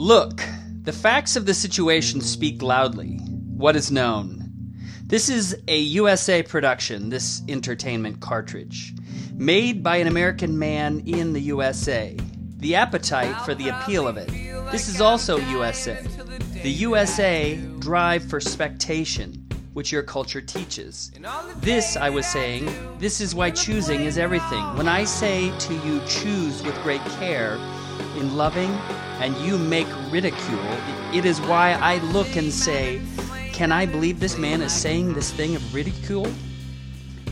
Look, the facts of the situation speak loudly. What is known? This is a USA production, this entertainment cartridge, made by an American man in the USA. The appetite for the appeal of it. This is also USA. The USA drive for spectation, which your culture teaches. This, I was saying, this is why choosing is everything. When I say to you, choose with great care, in loving, and you make ridicule, it is why I look and say, Can I believe this man is saying this thing of ridicule?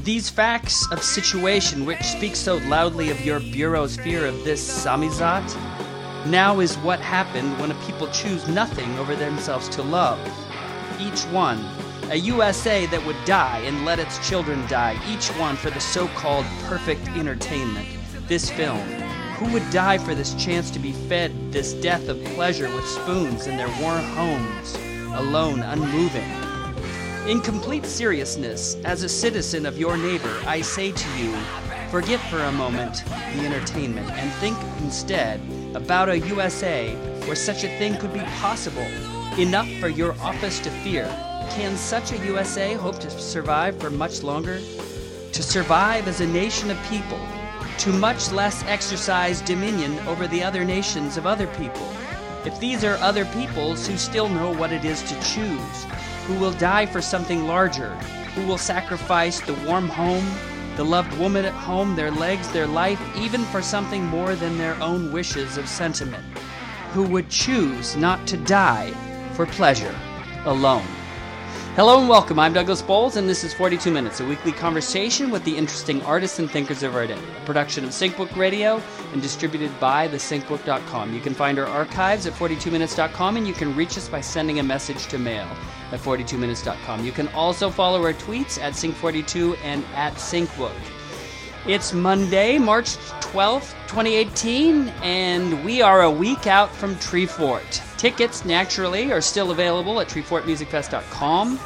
These facts of situation, which speak so loudly of your bureau's fear of this samizdat, now is what happened when a people choose nothing over themselves to love. Each one, a USA that would die and let its children die, each one for the so called perfect entertainment, this film. Who would die for this chance to be fed this death of pleasure with spoons in their warm homes, alone, unmoving? In complete seriousness, as a citizen of your neighbor, I say to you, forget for a moment the entertainment and think instead about a USA where such a thing could be possible. Enough for your office to fear. Can such a USA hope to survive for much longer? To survive as a nation of people, to much less exercise dominion over the other nations of other people. If these are other peoples who still know what it is to choose, who will die for something larger, who will sacrifice the warm home, the loved woman at home, their legs, their life, even for something more than their own wishes of sentiment, who would choose not to die for pleasure alone. Hello and welcome. I'm Douglas Bowles, and this is 42 Minutes, a weekly conversation with the interesting artists and thinkers of our day. A production of SyncBook Radio and distributed by thesyncbook.com. You can find our archives at 42minutes.com, and you can reach us by sending a message to mail at 42minutes.com. You can also follow our tweets at Sync42 and at SyncBook. It's Monday, March 12th, 2018, and we are a week out from Treefort. Tickets, naturally, are still available at treefortmusicfest.com.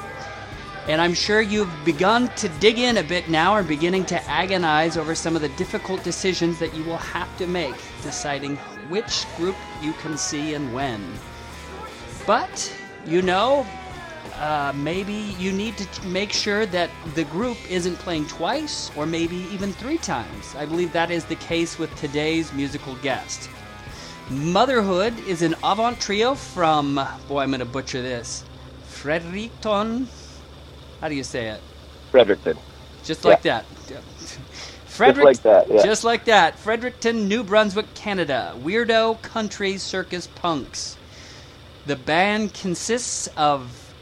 And I'm sure you've begun to dig in a bit now and beginning to agonize over some of the difficult decisions that you will have to make, deciding which group you can see and when. But, you know, uh, maybe you need to make sure that the group isn't playing twice or maybe even three times. I believe that is the case with today's musical guest. Motherhood is an avant trio from, boy, I'm going to butcher this, Fredericton. How do you say it? Fredericton. Just like Yeah. that. Frederick, like that, yeah. Just like that. Fredericton, New Brunswick, Canada. Weirdo country circus punks. The band consists of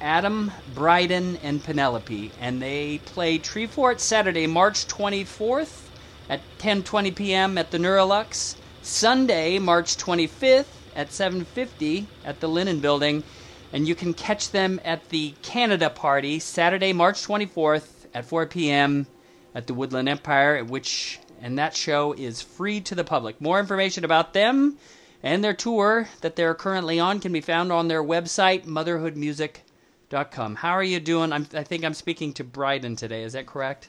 Adam, Brydon, and Penelope, and they play Treefort Saturday, March 24th at 10:20 p.m. at the Neurolux. Sunday, March 25th at 7:50 at the Linen Building, and you can catch them at the Canada Party Saturday, March 24th at 4 p.m. at the Woodland Empire, which and that show is free to the public. More information about them and their tour that they're currently on can be found on their website motherhoodmusic.com. How are you doing? I'm, I think I'm speaking to Brydon today. Is that correct?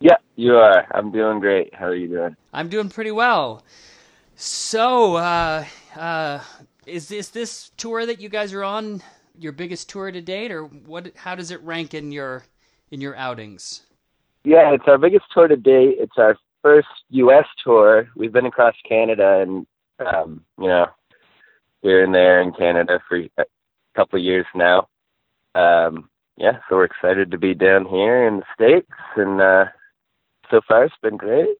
Yeah, you are. I'm doing great. How are you doing? I'm doing pretty well. So, uh, uh, is this this tour that you guys are on your biggest tour to date, or what? How does it rank in your in your outings? Yeah, it's our biggest tour to date. It's our first U.S. tour. We've been across Canada and, um, you know, here and there in Canada for a couple of years now. Um, yeah, so we're excited to be down here in the States, and uh, so far it's been great.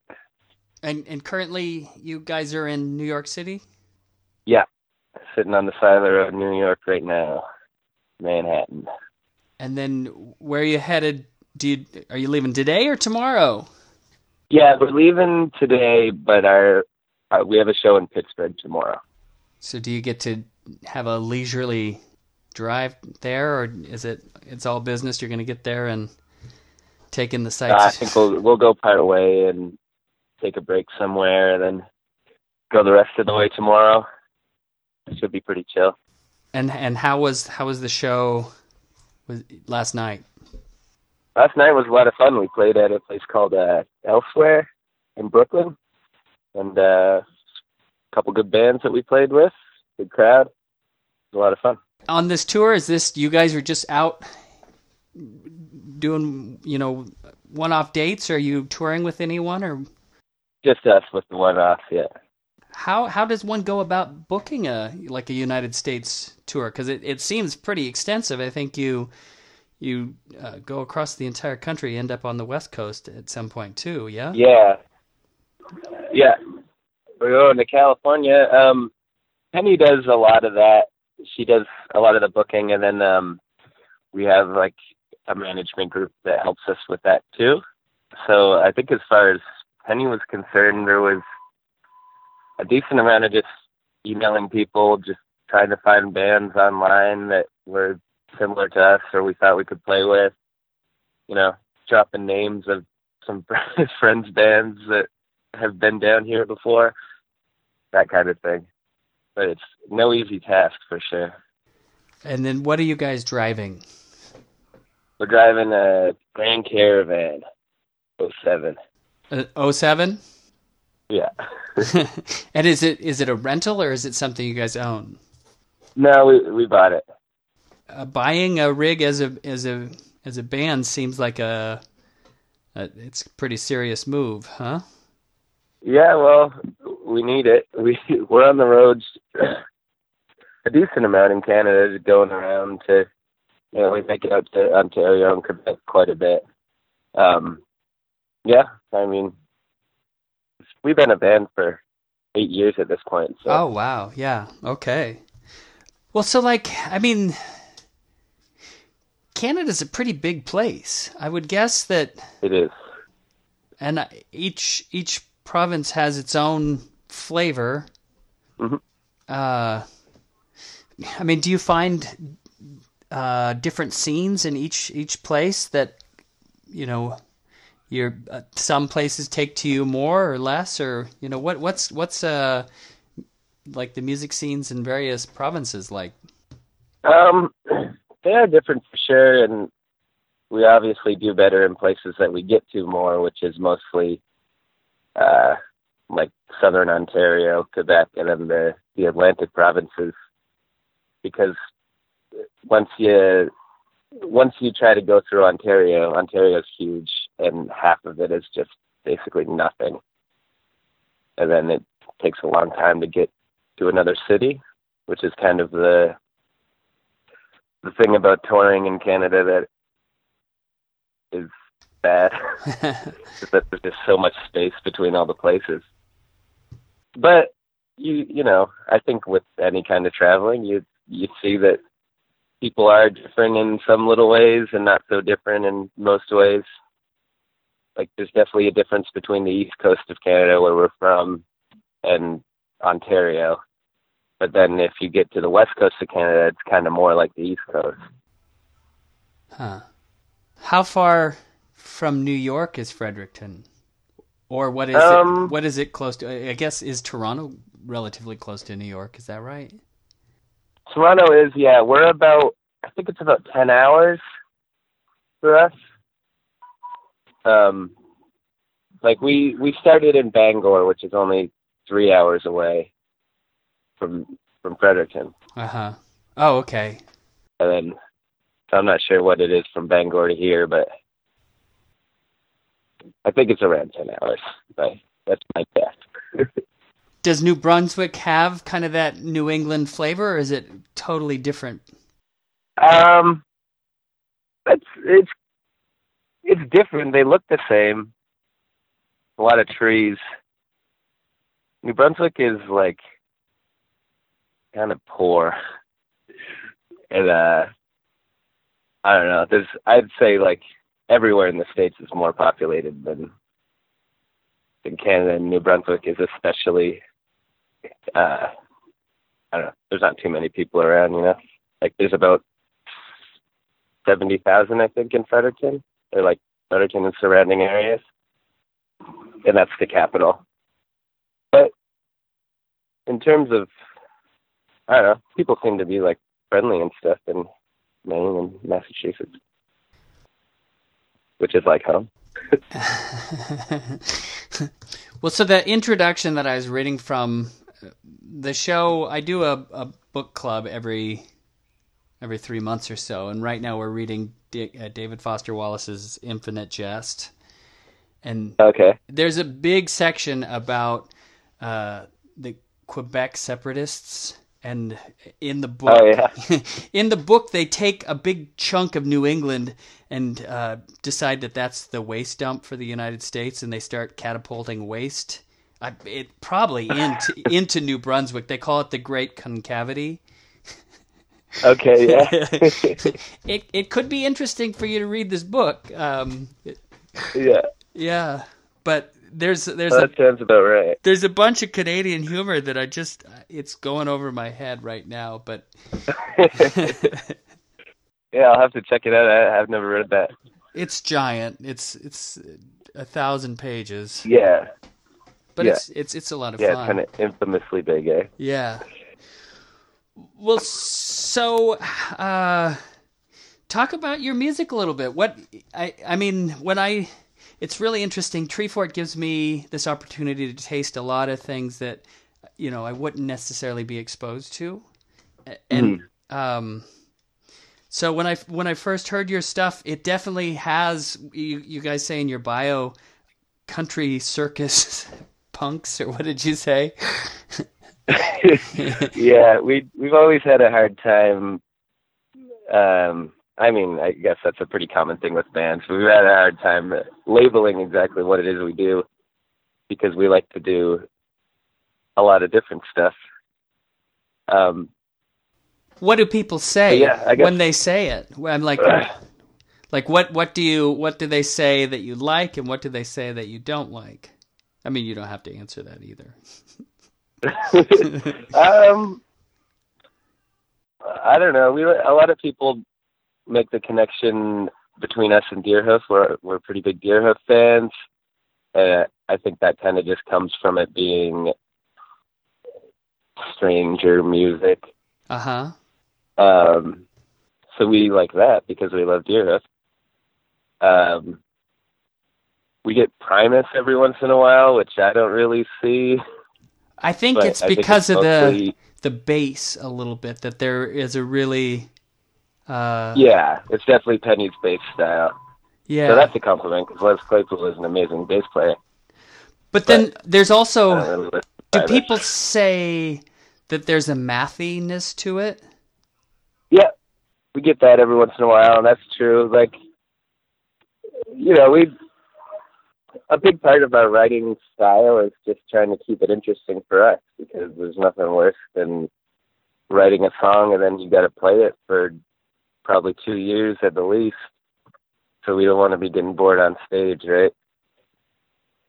And and currently, you guys are in New York City. Yeah, sitting on the side of the road in New York right now, Manhattan. And then, where are you headed? Do you are you leaving today or tomorrow? Yeah, we're leaving today, but our uh, we have a show in Pittsburgh tomorrow. So, do you get to have a leisurely drive there, or is it it's all business? You're going to get there and take in the Uh, I think we'll we'll go part way and take a break somewhere, and then go the rest of the way tomorrow. It should be pretty chill. and and how was how was the show? Was last night? Last night was a lot of fun. We played at a place called uh, Elsewhere in Brooklyn, and uh, a couple good bands that we played with. good crowd. It was a lot of fun. On this tour, is this you guys are just out doing you know one-off dates? Or are you touring with anyone or? Just us with the one-off, yeah. How how does one go about booking a like a United States tour? Because it, it seems pretty extensive. I think you you uh, go across the entire country, end up on the West Coast at some point too. Yeah. Yeah. Yeah. We're going to California. Um, Penny does a lot of that. She does a lot of the booking, and then um, we have like a management group that helps us with that too. So I think as far as Penny was concerned, there was a decent amount of just emailing people, just trying to find bands online that were similar to us or we thought we could play with. You know, dropping names of some friends' bands that have been down here before, that kind of thing. But it's no easy task for sure. And then what are you guys driving? We're driving a Grand Caravan 07. Uh, 07? Yeah. and is it is it a rental or is it something you guys own? No, we we bought it. Uh, buying a rig as a as a as a band seems like a, a it's a pretty serious move, huh? Yeah, well, we need it. We we're on the roads a decent amount in Canada, going around to you know we make it out to Ontario and Quebec quite a bit. Um, yeah, I mean, we've been a band for eight years at this point. So. Oh wow, yeah, okay. Well, so like, I mean, Canada's a pretty big place. I would guess that it is, and each each province has its own flavor. Mm-hmm. Uh, I mean, do you find uh, different scenes in each each place that you know your uh, some places take to you more or less or you know what what's what's uh like the music scenes in various provinces like? Um they are different for sure and we obviously do better in places that we get to more which is mostly uh like southern ontario quebec and then the the atlantic provinces. Because once you once you try to go through ontario ontario's huge and half of it is just basically nothing. And then it takes a long time to get to another city, which is kind of the the thing about touring in Canada that is bad. is that there's just so much space between all the places. But you you know, I think with any kind of traveling you you see that people are different in some little ways and not so different in most ways like there's definitely a difference between the east coast of Canada where we're from and Ontario. But then if you get to the west coast of Canada, it's kind of more like the east coast. Huh. How far from New York is Fredericton? Or what is um, it? What is it close to? I guess is Toronto relatively close to New York? Is that right? Toronto is yeah. We're about I think it's about ten hours for us um, like we we started in Bangor, which is only three hours away from from Fredericton. Uh huh. Oh, okay. And then I'm not sure what it is from Bangor to here, but I think it's around ten hours. But that's my guess. Does New Brunswick have kind of that New England flavor, or is it totally different? Um, it's it's it's different. They look the same. A lot of trees. New Brunswick is like kind of poor, and uh, I don't know. There's, I'd say like everywhere in the states is more populated than than Canada. And New Brunswick is especially. Uh, I don't know. There's not too many people around, you know. Like there's about seventy thousand, I think, in Fredericton or like Fredericton and surrounding areas, and that's the capital. But in terms of, I don't know, people seem to be like friendly and stuff in Maine and Massachusetts, which is like home. well, so the introduction that I was reading from uh, the show I do a, a book club every every three months or so, and right now we're reading D- uh, David Foster Wallace's Infinite Jest, and Okay. there's a big section about uh, the Quebec separatists, and in the book, Oh, yeah. in the book, they take a big chunk of New England and uh, decide that that's the waste dump for the United States, and they start catapulting waste. I, it probably into into New Brunswick. They call it the Great Concavity. Okay. Yeah. it it could be interesting for you to read this book. Um, yeah. yeah, but there's there's Well, a that sounds about right. there's a bunch of Canadian humor that I just it's going over my head right now. But Yeah, I'll have to check it out. I, I've never read that. it's giant. It's it's a thousand pages, Yeah. but Yeah. it's it's it's a lot of Yeah, fun. kind of infamously big, eh? Yeah. Well, so uh, talk about your music a little bit. What I I mean, when I it's really interesting. Treefort gives me this opportunity to taste a lot of things that you know I wouldn't necessarily be exposed to, and um. So when I when I first heard your stuff, it definitely has you you guys say in your bio, country circus punks or what did you say? yeah, we we've always had a hard time. Um, I mean, I guess that's a pretty common thing with bands. We've had a hard time labeling exactly what it is we do because we like to do a lot of different stuff. Um, What do people say Yeah, I guess- when they say it? I'm like, like what what do you what do they say that you like and what do they say that you don't like? I mean, you don't have to answer that either. um, I don't know. We a lot of people make the connection between us and Deerhoof. We're we're pretty big Deerhoof fans. Uh, I think that kind of just comes from it being stranger music. Uh huh. Um, so we like that because we love Deerhoof. Um, we get Primus every once in a while, which I don't really see. I think But it's I think because it's of the mostly- the bass a little bit that there is a really uh yeah, it's definitely Penny's bass style. yeah. So that's a compliment because Les Claypool is an amazing bass player. but then there's also do people say that there's a mathiness to it? Yeah, we get that every once in a while, and that's true. Like, you know, we a big part of our writing style is just trying to keep it interesting for us because there's nothing worse than writing a song and then you got to play it for probably two years at the least. So we don't want to be getting bored on stage, right?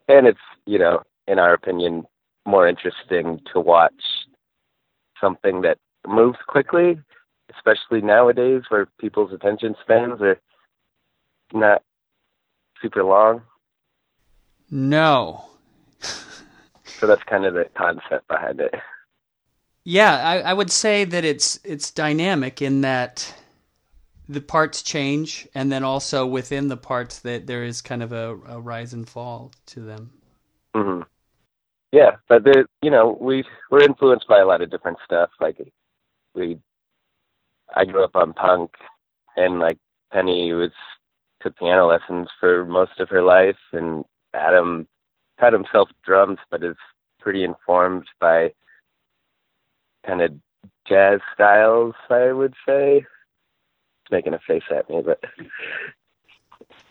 And it's, you know, in our opinion, more interesting to watch something that moves quickly especially nowadays where people's attention spans are not super long. No. So that's kind of the concept behind it. Yeah, I, I would say that it's it's dynamic in that the parts change, and then also within the parts that there is kind of a, a rise and fall to them. hmm Yeah, but the you know we we're influenced by a lot of different stuff. Like we, I grew up on punk, and like Penny was took piano lessons for most of her life, and Adam taught himself drums, but is pretty informed by kind of jazz styles, I would say. He's making a face at me, but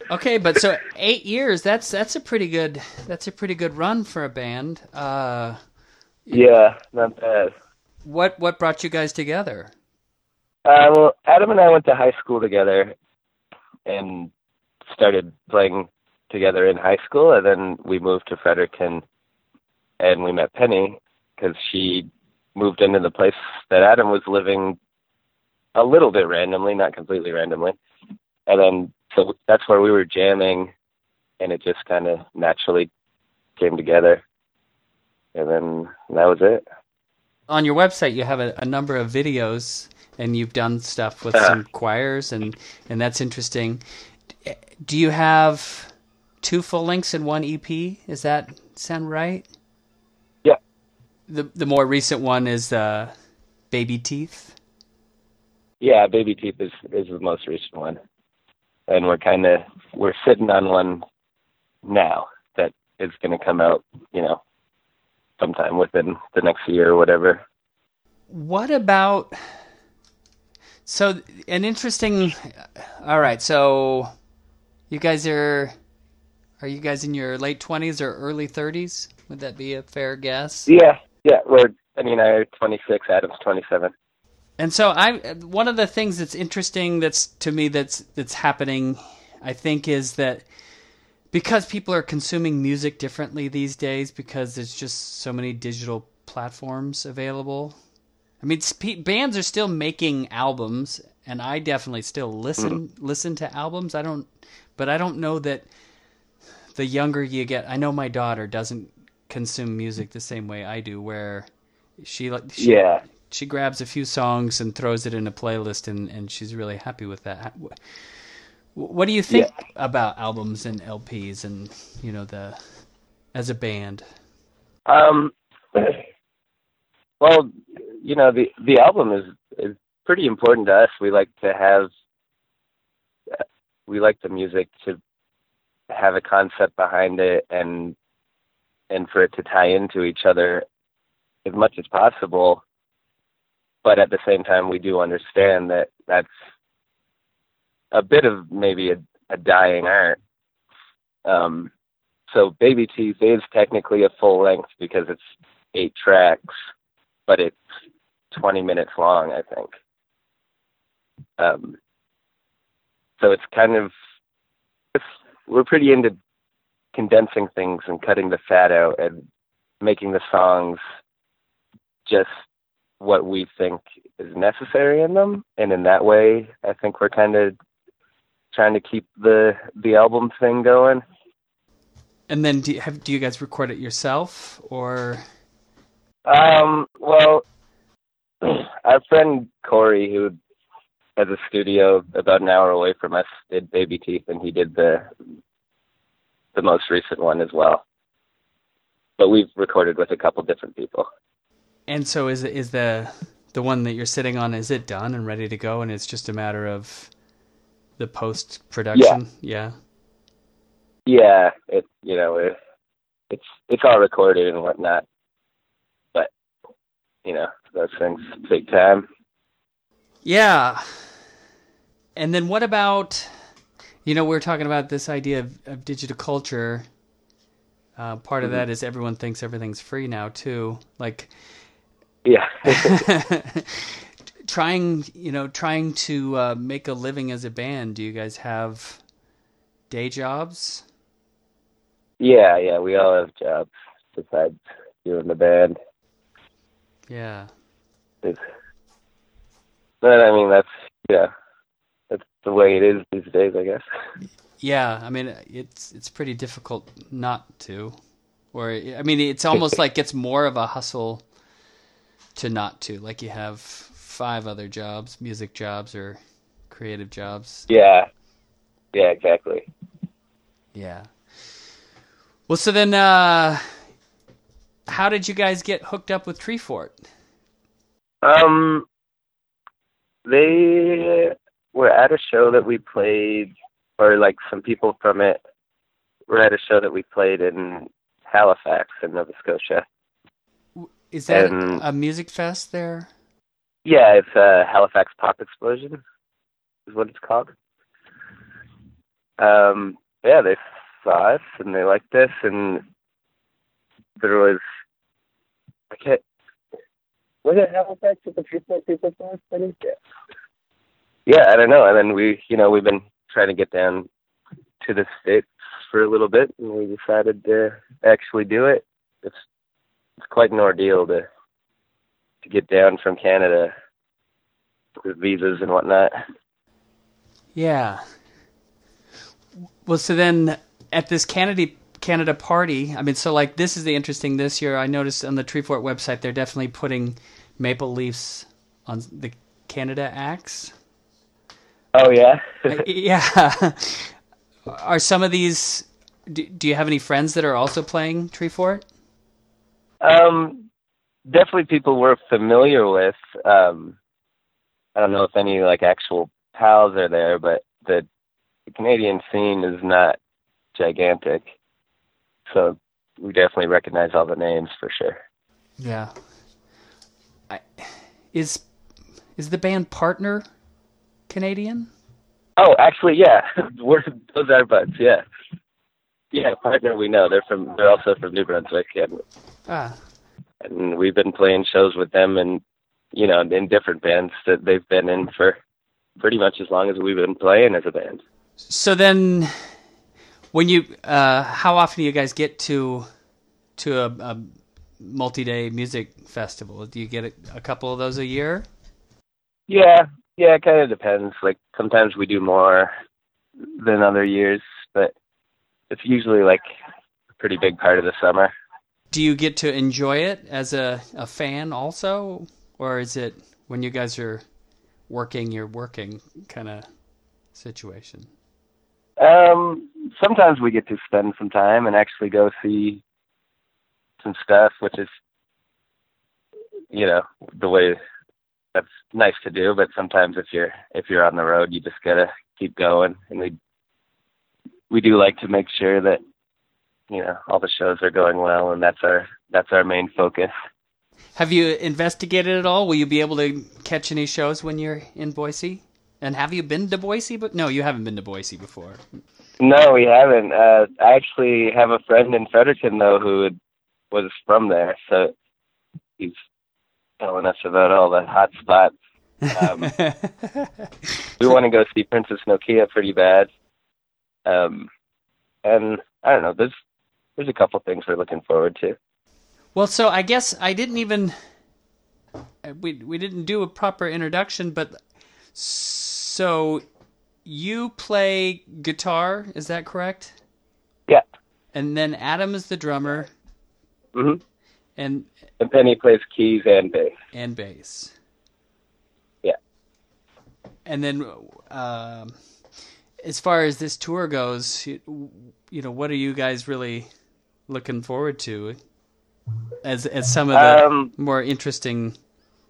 Okay, but so eight years that's that's a pretty good that's a pretty good run for a band. Uh, yeah, not bad. what what brought you guys together? Uh, well, Adam and I went to high school together and started playing together in high school, and then we moved to Fredericton, and we met Penny because she moved into the place that Adam was living a little bit randomly, not completely randomly, and then so that's where we were jamming, and it just kind of naturally came together, and then that was it. On your website, you have a, a number of videos, and you've done stuff with Uh-huh. some choirs, and and that's interesting. Do you have two full lengths and one EP? Is that sound right? Yeah. the the more recent one is uh, Baby Teeth. Yeah, Baby Teeth is is the most recent one, and we're kind of we're sitting on one now that is going to come out, you know, sometime within the next year or whatever. What about so an interesting all right, so you guys are are you guys in your late 20s or early 30s? Would that be a fair guess? Yeah. Yeah, we're I mean, I'm 26, Adam's 27. And so I one of the things that's interesting that's to me that's that's happening I think is that because people are consuming music differently these days because there's just so many digital platforms available. I mean, bands are still making albums, and I definitely still listen mm-hmm. listen to albums. I don't, but I don't know that the younger you get. I know my daughter doesn't consume music the same way I do, where she, she yeah she grabs a few songs and throws it in a playlist, and and she's really happy with that. What do you think yeah. about albums and LPs and you know the as a band? Um, well, you know the the album is is pretty important to us. We like to have we like the music to have a concept behind it and and for it to tie into each other as much as possible. But at the same time, we do understand that that's a bit of maybe a, a dying art. Um, so Baby Teeth is technically a full length because it's eight tracks, but it's 20 minutes long, I think. Um, so it's kind of it's, we're pretty into condensing things and cutting the fat out and making the songs just what we think is necessary in them and in that way i think we're kind of trying to keep the the album thing going. And then do you have do you guys record it yourself or? Um. Well, our friend Corey, who has a studio about an hour away from us, did Baby Teeth, and he did the the most recent one as well. But we've recorded with a couple different people. And so, is is the the one that you're sitting on? Is it done and ready to go, and it's just a matter of the post production. Yeah. yeah. Yeah, it you know it, it's it's all recorded and whatnot, but you know those things take time. Yeah. And then what about, you know, we are talking about this idea of, of digital culture. Uh, part mm-hmm. of that is everyone thinks everything's free now too. Like, yeah. trying you know trying to uh, make a living as a band do you guys have day jobs yeah yeah we all have jobs besides doing the band yeah it's, but i mean that's yeah the way it is these days i guess yeah i mean it's it's pretty difficult not to or i mean it's almost like it's more of a hustle to not to like you have five other jobs, music jobs or creative jobs. Yeah. Yeah, exactly. Yeah. Well, so then, uh, how did you guys get hooked up with Treefort? Um, they were at a show that we played, or like some people from it were at a show that we played in Halifax in Nova Scotia. Is that and, a music fest there? Yeah, it's a Halifax Pop Explosion, is what it's called. Um, yeah, they saw us and they liked us, and there was I can't. Was it Halifax with the Treefort People Fest? I think. Yeah. Yeah, I don't know. And then we, you know, we've been trying to get down to the states for a little bit, and we decided to actually do it. It's it's quite an ordeal to to get down from Canada with visas and whatnot. Yeah. Well, so then at this Canada Canada party, I mean, so like this is the interesting this year. I noticed on the Treefort website they're definitely putting maple leaves on the Canada axe. Oh yeah, uh, yeah. Are some of these? Do, do you have any friends that are also playing Treefort? Um, definitely people we're familiar with. Um, I don't know if any like actual pals are there, but the, the Canadian scene is not gigantic, so we definitely recognize all the names for sure. Yeah. I, is is the band partner Canadian? Oh, actually, yeah, we're those are buds. Yeah, yeah, partner. We know they're from. They're also from New Brunswick, and Ah, and we've been playing shows with them, and you know, in different bands that they've been in for pretty much as long as we've been playing as a band. so then when you uh, how often do you guys get to to a, a multi-day music festival? Do you get a, a couple of those a year? Yeah, yeah, it kind of depends. Like sometimes we do more than other years, but it's usually like a pretty big part of the summer. Do you get to enjoy it as a, a fan also? Or is it when you guys are working, you're working kind of situation? Um, sometimes we get to spend some time and actually go see some stuff, which is, you know, the way that's nice to do. But sometimes if you're if you're on the road, you just gotta keep going, and we we do like to make sure that you know all the shows are going well, and that's our that's our main focus. Have you investigated at all? Will you be able to catch any shows when you're in Boise? And have you been to Boise? But no, you haven't been to Boise before. No, we haven't. Uh, I actually have a friend in Fredericton though who was from there, so he's telling us about all the hot spots. Um, we want to go see Princess Nokia pretty bad, um, and I don't know. There's there's a couple things we're looking forward to. well, so I guess I didn't even we we didn't do a proper introduction, but so you play guitar, is that correct? Yeah. And then Adam is the drummer, hmm and And Penny plays keys and bass. and bass. Yeah. And then, um, as far as this tour goes, you, you know, what are you guys really looking forward to? As as some of the Um, more interesting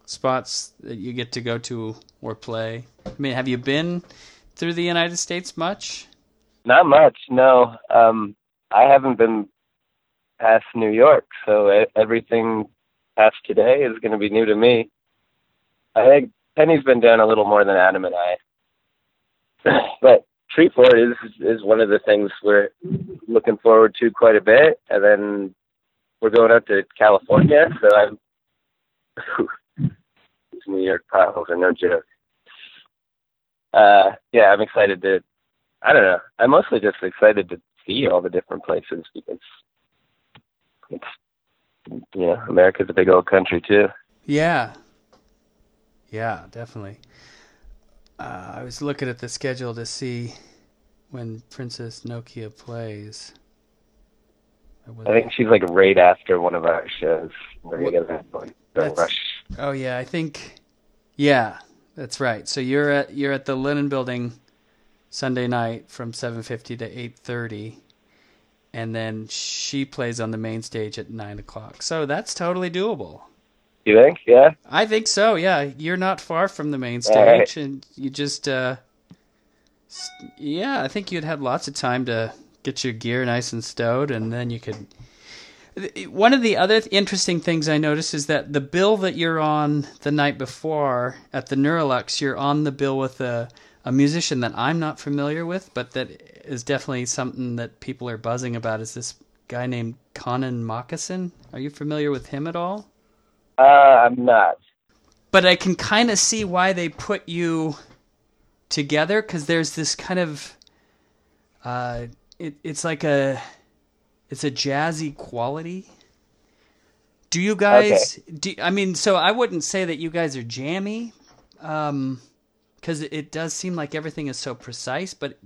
spots that you get to go to or play. I mean, have you been through the United States much? Not much, no. Um, I haven't been past New York, so everything past today is going to be new to me. I think Penny's been down a little more than Adam and I, but Treefort is is one of the things we're looking forward to quite a bit, and then we're going out to California, so I'm. New York potholes are no joke. Uh, yeah, I'm excited to I don't know. I'm mostly just excited to see all the different places because it's you know America's a big old country too. Yeah. Yeah, definitely. Uh, I was looking at the schedule to see when Princess Nokia plays. I think she's like right after one of our shows. We're What- gonna like go rush. Oh yeah, I think. Yeah, that's right. So you're at you're at the Linen Building Sunday night from seven fifty to eight thirty, and then she plays on the main stage at nine o'clock. So that's totally doable. You think? Yeah. I think so. Yeah, you're not far from the main stage, right. and you just, uh, yeah, I think you'd have lots of time to get your gear nice and stowed, and then you could. One of the other interesting things I noticed is that the bill that you're on the night before at the Neurolux, you're on the bill with a, a musician that I'm not familiar with, but that is definitely something that people are buzzing about. Is this guy named Connan Mockasin? Are you familiar with him at all? Uh, I'm not. but I can kind of see why they put you together because there's this kind of uh, it, it's like a it's a jazzy quality. Do you guys? Do I mean? So I wouldn't say that you guys are jammy, because it, does seem like everything is so precise. But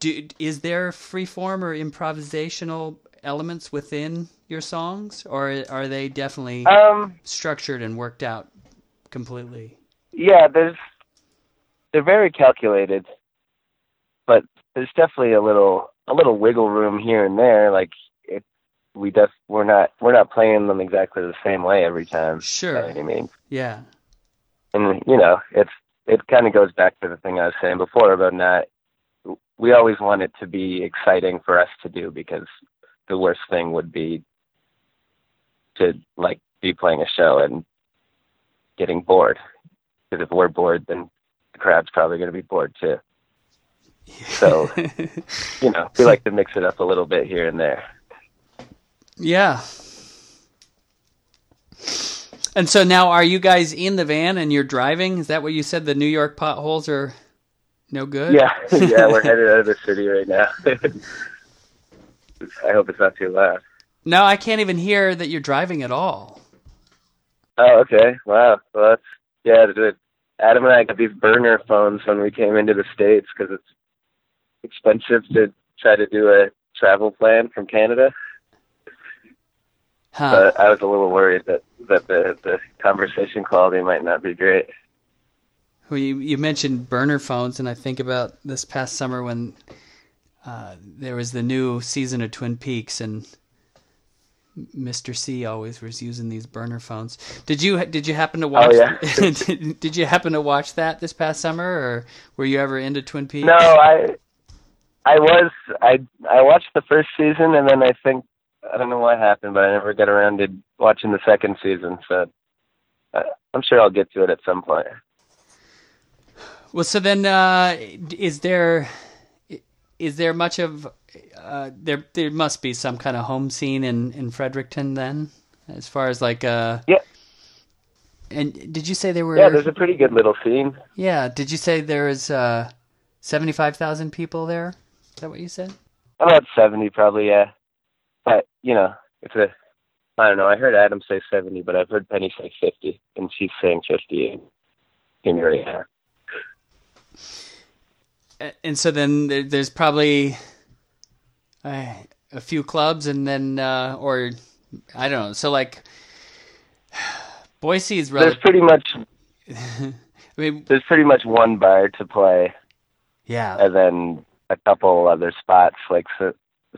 do, is there free form or improvisational elements within your songs, or are they definitely Um. structured and worked out completely. Yeah. There's. They're very calculated, but there's definitely a little a little wiggle room here and there. Like it, we def we're not we're not playing them exactly the same way every time. Sure. By any means. Yeah. And you know, it's it kind of goes back to the thing I was saying before about not. We always want it to be exciting for us to do because the worst thing would be to like be playing a show and getting bored. Because if we're bored, then the crowd's probably going to be bored too. So, you know, we like to mix it up a little bit here and there. Yeah. And so now, are you guys in the van and you're driving? Is that what you said? The New York potholes are no good. Yeah, yeah, we're headed out of the city right now. I hope it's not too loud. No, I can't even hear that you're driving at all. Oh, okay. Wow. Well, that's yeah. Adam and I got these burner phones when we came into the states because it's expensive to try to do a travel plan from Canada. Huh. But I was a little worried that that the the conversation quality might not be great. Well, you, you mentioned burner phones, and I think about this past summer when uh, there was the new season of Twin Peaks, and Mr. C always was using these burner phones. Did you did you happen to watch? Oh, yeah. did, did you happen to watch that this past summer, or were you ever into Twin Peaks? No, I I was I I watched the first season and then I think I don't know what happened, but I never got around to watching the second season. So uh, I'm sure I'll get to it at some point. Well, so then, uh, is there is there much of uh, there? There must be some kind of home scene in in Fredericton then, as far as like uh. Yeah. And did you say there were? Yeah, there's a pretty good little scene. Yeah. Did you say there is uh, seventy five thousand people there? Is that what you said? About seventy, probably. Yeah, you know, it's a. I don't know. I heard Adam say seventy, but I've heard Penny say fifty, and she's saying fifty in your ear. And so then there's probably uh, a few clubs, and then uh, or I don't know. So like Boise is There's pretty much I mean, there's pretty much one bar to play, yeah. and then a couple other spots, like so,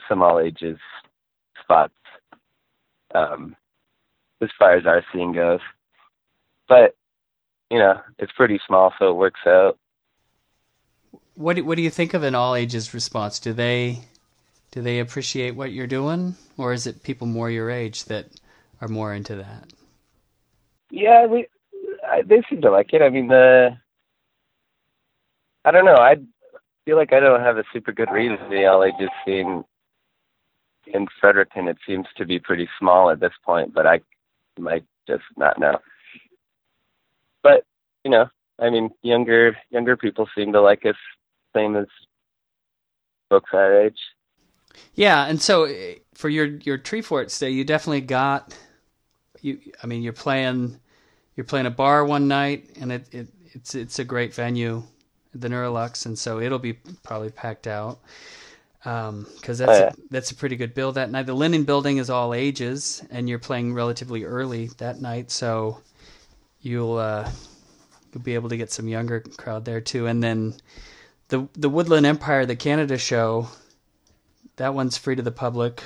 some all ages spots, um, as far as our scene goes. But you know, it's pretty small, so it works out. What do, what do you think of an all ages response? Do they do they appreciate what you're doing, or is it people more your age that are more into that? Yeah, we I, they seem to like it. I mean, the I don't know. I feel like I don't have a super good read of the all ages scene in Fredericton. It seems to be pretty small at this point, but I might just not know. But you know, I mean, younger younger people seem to like us, same as folks our age. Yeah, and so eh, for your your Treefort stay, you definitely got you. I mean, you're playing you're playing a bar one night, and it, it it's it's a great venue, the Neurolux, and so it'll be probably packed out because that's Oh, yeah. a, that's a pretty good bill that night. The Linen Building is all ages, and you're playing relatively early that night, so you'll uh, you'll be able to get some younger crowd there too. And then the the Woodland Empire, the Canada show, that one's free to the public,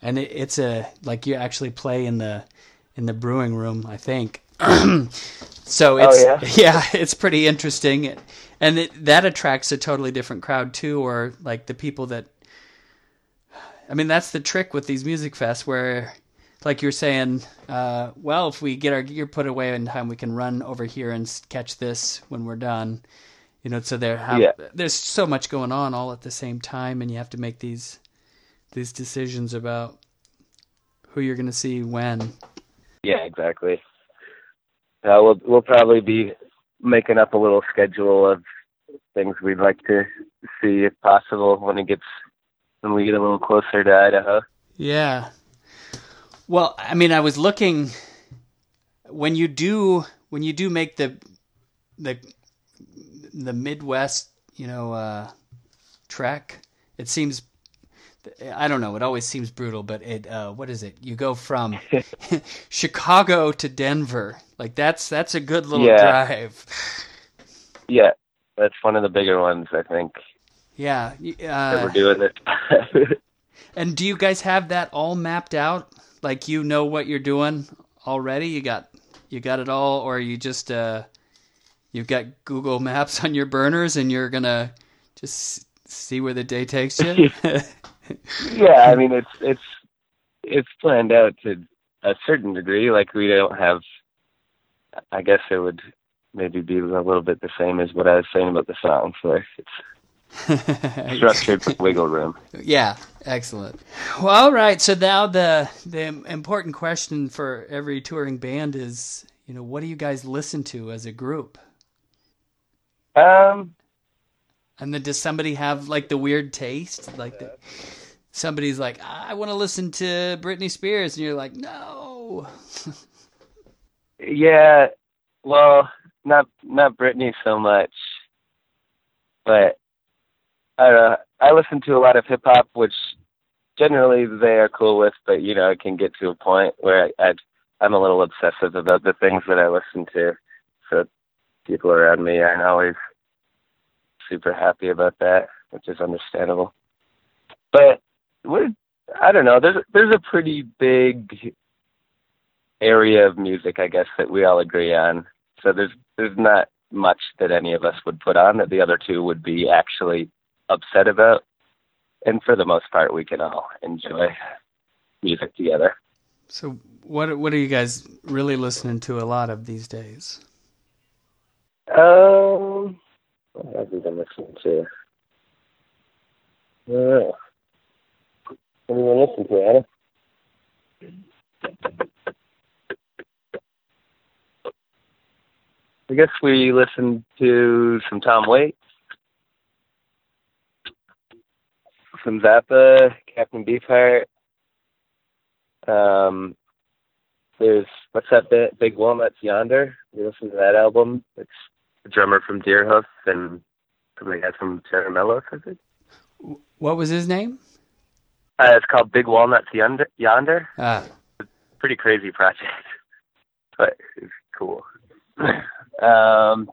and it, it's a like you actually play in the in the brewing room, I think. so it's Oh, yeah? it's pretty interesting, and it, that attracts a totally different crowd too, or like the people that. I mean, that's the trick with these music fests, where, like you're saying, uh, well, if we get our gear put away in time, we can run over here and catch this when we're done. You know, so there have Yeah. there's so much going on all at the same time, and you have to make these these decisions about who you're going to see when. Yeah, exactly. Uh, we'll we'll probably be making up a little schedule of things we'd like to see if possible when it gets when we get a little closer to Idaho. Yeah. Well, I mean, I was looking when you do when you do make the the the Midwest, you know, uh, trek. It seems I don't know. It always seems brutal, but it uh, what is it? You go from Chicago to Denver. Like that's that's a good little Yeah. drive. Yeah, that's one of the bigger ones I think Yeah. that Uh, we're doing this. And do you guys have that all mapped out? Like you know what you're doing already? You got you got it all, or you just uh, you've got Google Maps on your burners and you're gonna just see where the day takes you? yeah, I mean it's it's it's planned out to a certain degree. Like we don't have. I guess it would maybe be a little bit the same as what I was saying about the songs. Where it's structured wiggle room. Yeah, excellent. Well, all right. So now the the important question for every touring band is, you know, what do you guys listen to as a group? Um, and then does somebody have like the weird taste, like the, somebody's like, I want to listen to Britney Spears, and you're like, no. yeah, well, not not Britney so much, but I uh, I listen to a lot of hip hop, which generally they are cool with, but you know it can get to a point where I, I I'm a little obsessive about the things that I listen to, so people around me aren't always super happy about that, which is understandable. But I don't know. There's there's a pretty big area of music, I guess, that we all agree on. So there's there's not much that any of us would put on that the other two would be actually upset about. And for the most part, we can all enjoy music together. So what what are you guys really listening to a lot of these days? Um, what have we been listening to? Uh, what have you been listening to, Anna? I guess we listened to some Tom Waits, some Zappa, Captain Beefheart. Um, there's what's that bit? Big Walnuts Yonder. We listened to that album. It's the drummer from Deerhoof and from the guy from Tera Melos, I think. What was his name? Uh, it's called Big Walnuts Yonder. Yonder. Ah. Pretty crazy project, but it's cool. um,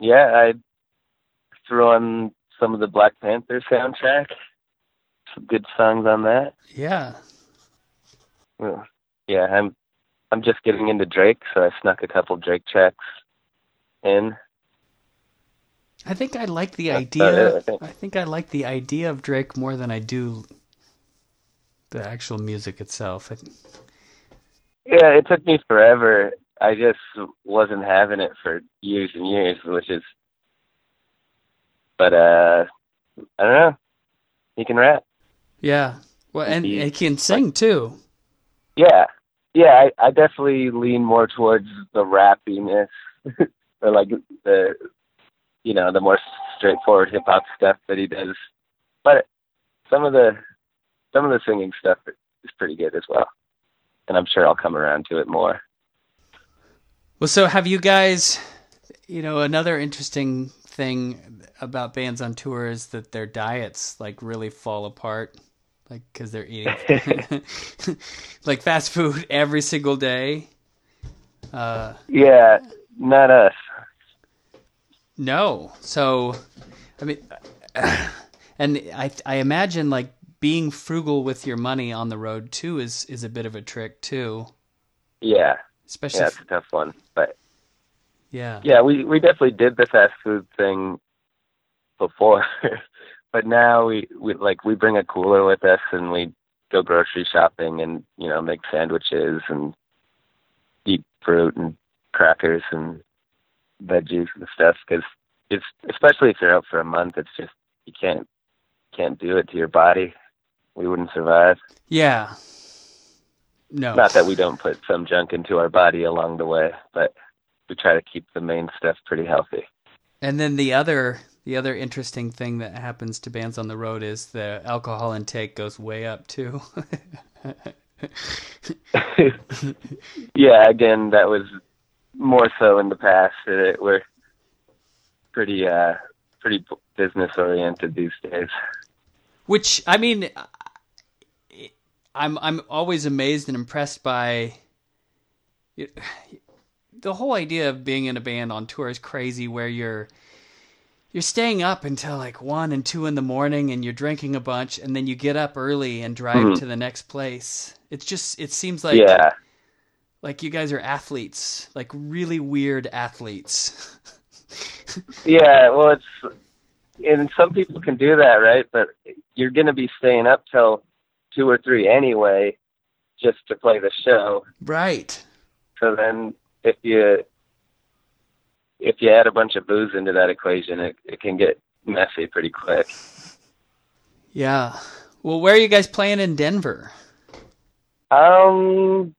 yeah, I threw on some of the Black Panther soundtrack. Some good songs on that. Yeah. Well, yeah, I'm I'm just getting into Drake, so I snuck a couple Drake tracks in. I think I like the idea. I think. I think I like the idea of Drake more than I do the actual music itself. Yeah, it took me forever. I just wasn't having it for years and years, which is. But uh, I don't know. He can rap. Yeah. Well, and he, he can sing too. Yeah, yeah. I, I definitely lean more towards the rappiness, or like the, you know, the more straightforward hip hop stuff that he does. But some of the, some of the singing stuff is pretty good as well, and I'm sure I'll come around to it more. Well, so have you guys, you know, another interesting thing about bands on tour is that their diets like really fall apart like because they're eating like fast food every single day uh yeah not us no. So i mean and i i imagine like being frugal with your money on the road too is is a bit of a trick too. Yeah. Especially yeah, it's a tough one but yeah. Yeah we we definitely did the fast food thing before but now we we like we bring a cooler with us and we go grocery shopping and you know make sandwiches and eat fruit and crackers and veggies and stuff because it's especially if you're out for a month it's just you can't can't do it to your body. We wouldn't survive. Yeah. No. Not that we don't put some junk into our body along the way but we try to keep the main stuff pretty healthy. And then the other the other interesting thing that happens to bands on the road is the alcohol intake goes way up too. yeah, again, that was more so in the past. It, we're pretty uh, pretty business oriented these days. Which I mean, I'm I'm always amazed and impressed by. The whole idea of being in a band on tour is crazy, where you're you're staying up until like one and two in the morning, and you're drinking a bunch, and then you get up early and drive Mhm. to the next place. It's just it seems like yeah. Like you guys are athletes, like really weird athletes. Yeah, well, it's and some people can do that, right? But you're going to be staying up till two or three anyway, just to play the show. right. So then, if you if you add a bunch of booze into that equation, it it can get messy pretty quick. Yeah. Well, where are you guys playing in Denver? Um,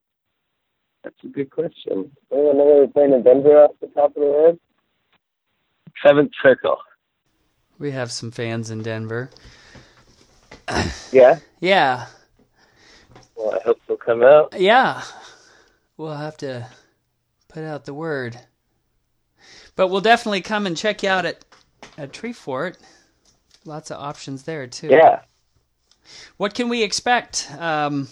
that's a good question. I know we're playing in Denver off the top of the head. Seventh Circle. We have some fans in Denver. Yeah. Yeah. Well, I hope they'll come out. Yeah. We'll have to put out the word. But we'll definitely come and check you out at, at Treefort. Lots of options there too. Yeah. What can we expect? Um,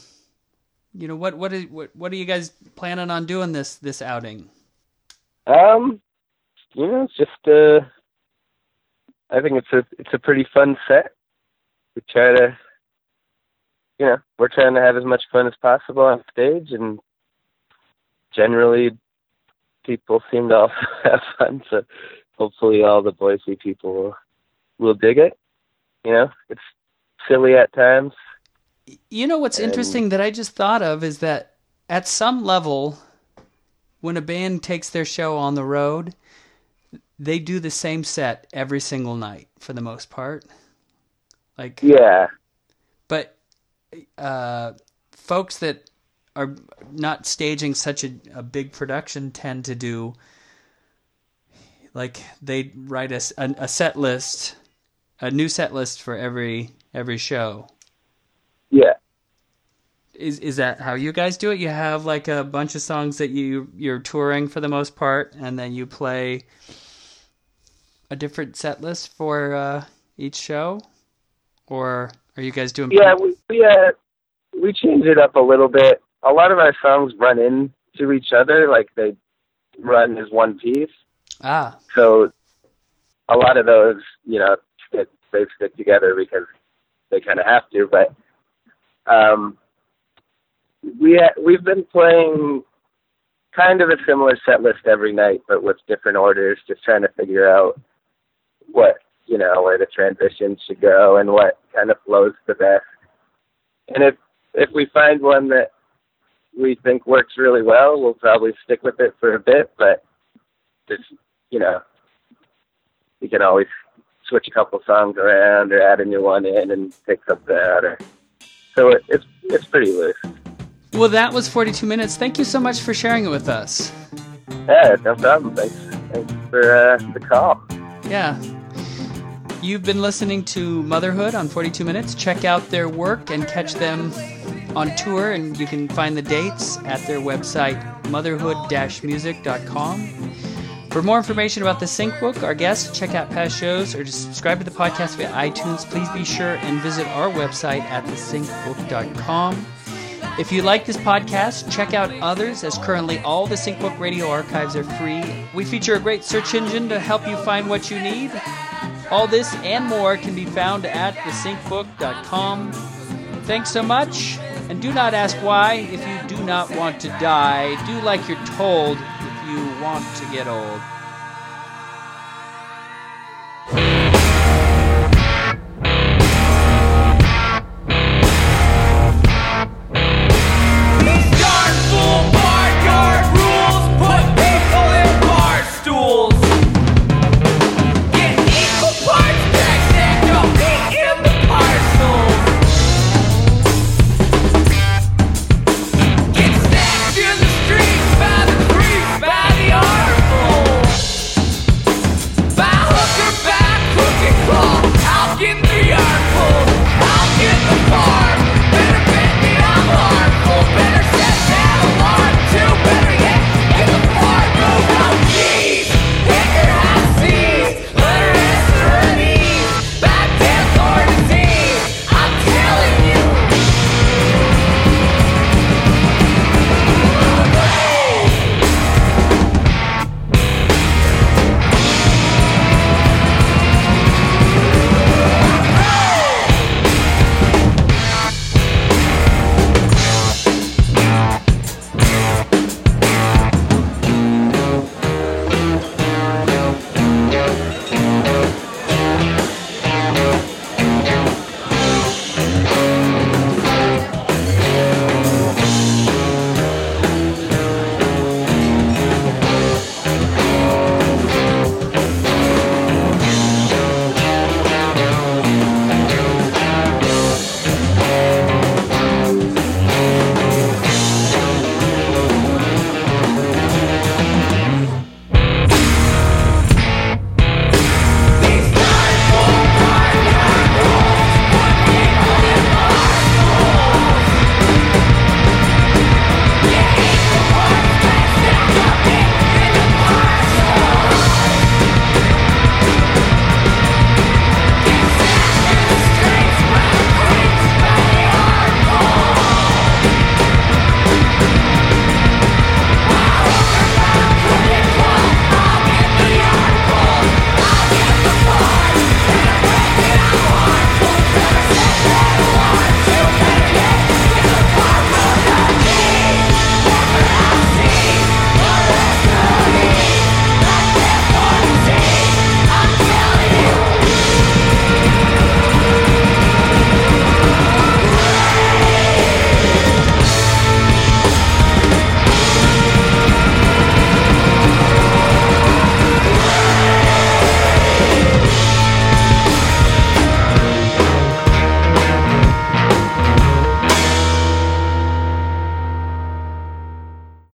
you know, what what are, what what are you guys planning on doing this this outing? Um, you know, it's just uh, I think it's a it's a pretty fun set. We try to, you know, we're trying to have as much fun as possible on stage, and generally, people seem to also have fun. So, hopefully, all the Boise people will will dig it. You know, it's silly at times. You know what's And- interesting that I just thought of is that at some level, when a band takes their show on the road, they do the same set every single night for the most part. Like, Yeah, but uh, folks that are not staging such a, a big production tend to do like they write a set list, a new set list for every every show. Is is that how you guys do it? You have like a bunch of songs that you you're touring for the most part, and then you play a different set list for uh, each show, or are you guys doing? Yeah, we we uh, we change it up a little bit. A lot of our songs run into each other, like they run as one piece. Ah, So a lot of those, you know, stick, they stick together because they kind of have to. But um, we we've been playing kind of a similar set list every night, but with different orders, just trying to figure out what you know where the transitions should go and what kind of flows the best. And if if we find one that we think works really well, we'll probably stick with it for a bit. But just you know, you can always switch a couple songs around or add a new one in and pick something out. Or so it, it's it's pretty loose. Well, that was 42 minutes. Thank you so much for sharing it with us. Yeah, no problem. Thanks, thanks for uh, the call. Yeah. You've been listening to Motherhood on 42 Minutes. Check out their work and catch them on tour, and you can find the dates at their website, motherhood-music.com. For more information about the Sync Book, our guests, check out past shows, or just subscribe to the podcast via iTunes, please be sure and visit our website at thesyncbook.com. If you like this podcast, check out others, as currently all the SyncBook radio archives are free. We feature a great search engine to help you find what you need. All this and more can be found at thesyncbook.com. Thanks so much, and do not ask why if you do not want to die. Do like you're told if you want to get old.